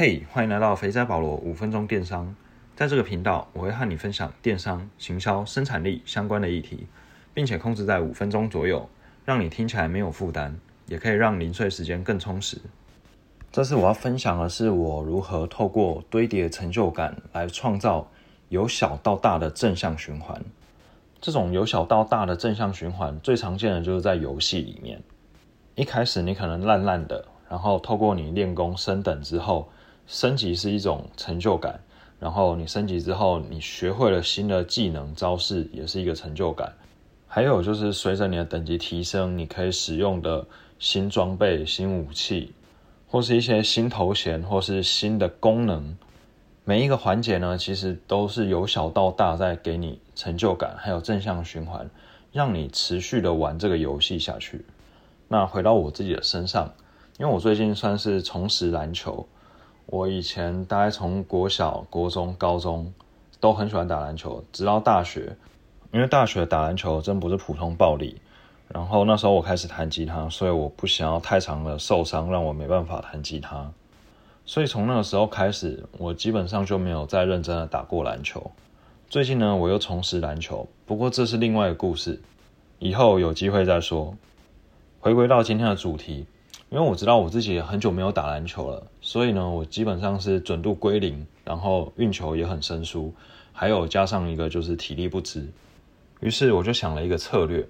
嘿，欢迎来到肥仔保罗五分钟电商。在这个频道，我会和你分享电商、行销、生产力相关的议题，并且控制在五分钟左右，让你听起来没有负担，也可以让零碎时间更充实。这次我要分享的是我如何透过堆叠成就感来创造由小到大的正向循环。这种由小到大的正向循环，最常见的就是在游戏里面。一开始你可能烂烂的，然后透过你练功升等之后，升级是一种成就感。然后你升级之后，你学会了新的技能招式，也是一个成就感。还有就是随着你的等级提升，你可以使用的新装备、新武器，或是一些新头衔，或是新的功能。每一个环节呢，其实都是由小到大在给你成就感，还有正向循环，让你持续的玩这个游戏下去。那回到我自己的身上，因为我最近算是重拾篮球。我以前大概从国小、国中、高中都很喜欢打篮球，直到大学，因为大学打篮球真不是普通暴力。然后那时候我开始弹吉他，所以我不想要太长的受伤，让我没办法弹吉他。所以从那个时候开始，我基本上就没有再认真的打过篮球。最近呢，我又重拾篮球，不过这是另外一个故事，以后有机会再说。回归到今天的主题。因为我知道我自己很久没有打篮球了，所以呢，我基本上是准度归零，然后运球也很生疏，还有加上一个就是体力不支。于是我就想了一个策略，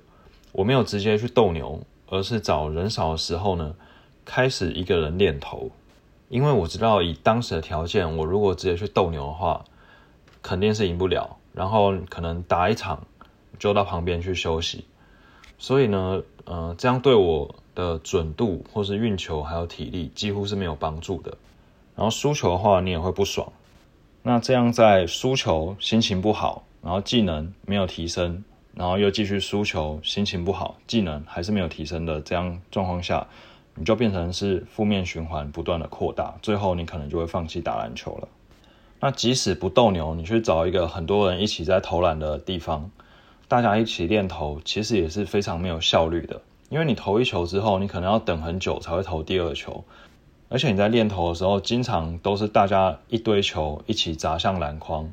我没有直接去斗牛，而是找人少的时候呢，开始一个人练头。因为我知道以当时的条件，我如果直接去斗牛的话，肯定是赢不了，然后可能打一场就到旁边去休息。所以呢，呃，这样对我。的准度或是运球还有体力几乎是没有帮助的，然后输球的话你也会不爽，那这样在输球心情不好，然后技能没有提升，然后又继续输球心情不好，技能还是没有提升的这样状况下，你就变成是负面循环不断的扩大，最后你可能就会放弃打篮球了。那即使不斗牛，你去找一个很多人一起在投篮的地方，大家一起练投，其实也是非常没有效率的。因为你投一球之后，你可能要等很久才会投第二球，而且你在练投的时候，经常都是大家一堆球一起砸向篮筐，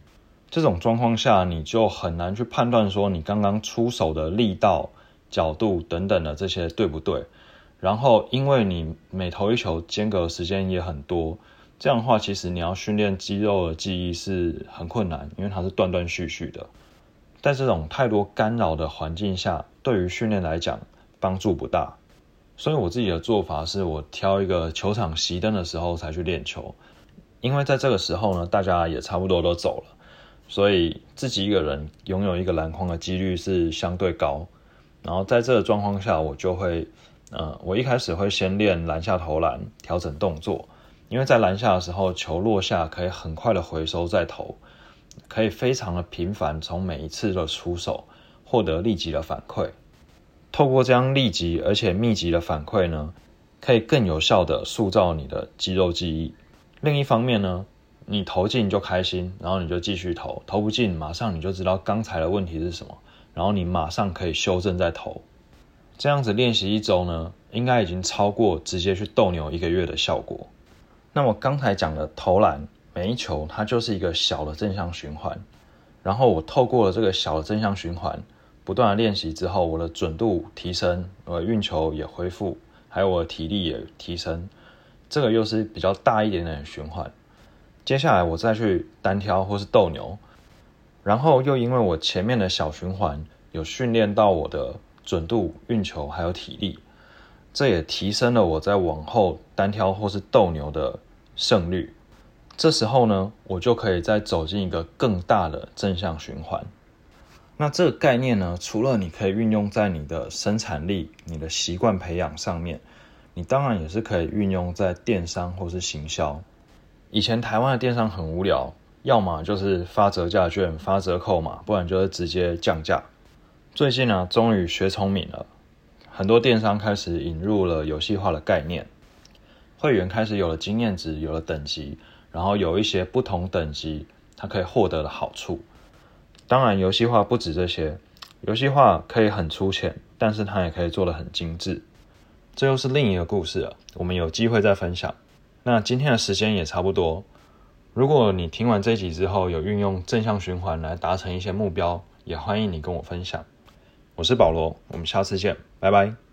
这种状况下，你就很难去判断说你刚刚出手的力道、角度等等的这些对不对。然后，因为你每投一球间隔时间也很多，这样的话，其实你要训练肌肉的记忆是很困难，因为它是断断续续的。在这种太多干扰的环境下，对于训练来讲，帮助不大，所以我自己的做法是我挑一个球场熄灯的时候才去练球，因为在这个时候呢，大家也差不多都走了，所以自己一个人拥有一个篮筐的几率是相对高。然后在这个状况下，我就会，呃，我一开始会先练篮下投篮，调整动作，因为在篮下的时候，球落下可以很快的回收再投，可以非常的频繁从每一次的出手获得立即的反馈。透过这样立即而且密集的反馈呢，可以更有效的塑造你的肌肉记忆。另一方面呢，你投进就开心，然后你就继续投，投不进马上你就知道刚才的问题是什么，然后你马上可以修正再投。这样子练习一周呢，应该已经超过直接去斗牛一个月的效果。那么刚才讲的投篮，每一球它就是一个小的正向循环，然后我透过了这个小的正向循环。不断的练习之后，我的准度提升，我的运球也恢复，还有我的体力也提升，这个又是比较大一点点的循环。接下来我再去单挑或是斗牛，然后又因为我前面的小循环有训练到我的准度、运球还有体力，这也提升了我在往后单挑或是斗牛的胜率。这时候呢，我就可以再走进一个更大的正向循环。那这个概念呢，除了你可以运用在你的生产力、你的习惯培养上面，你当然也是可以运用在电商或是行销。以前台湾的电商很无聊，要么就是发折价券、发折扣嘛，不然就是直接降价。最近呢，终于学聪明了，很多电商开始引入了游戏化的概念，会员开始有了经验值、有了等级，然后有一些不同等级它可以获得的好处。当然，游戏化不止这些，游戏化可以很粗浅，但是它也可以做的很精致，这又是另一个故事了。我们有机会再分享。那今天的时间也差不多。如果你听完这集之后有运用正向循环来达成一些目标，也欢迎你跟我分享。我是保罗，我们下次见，拜拜。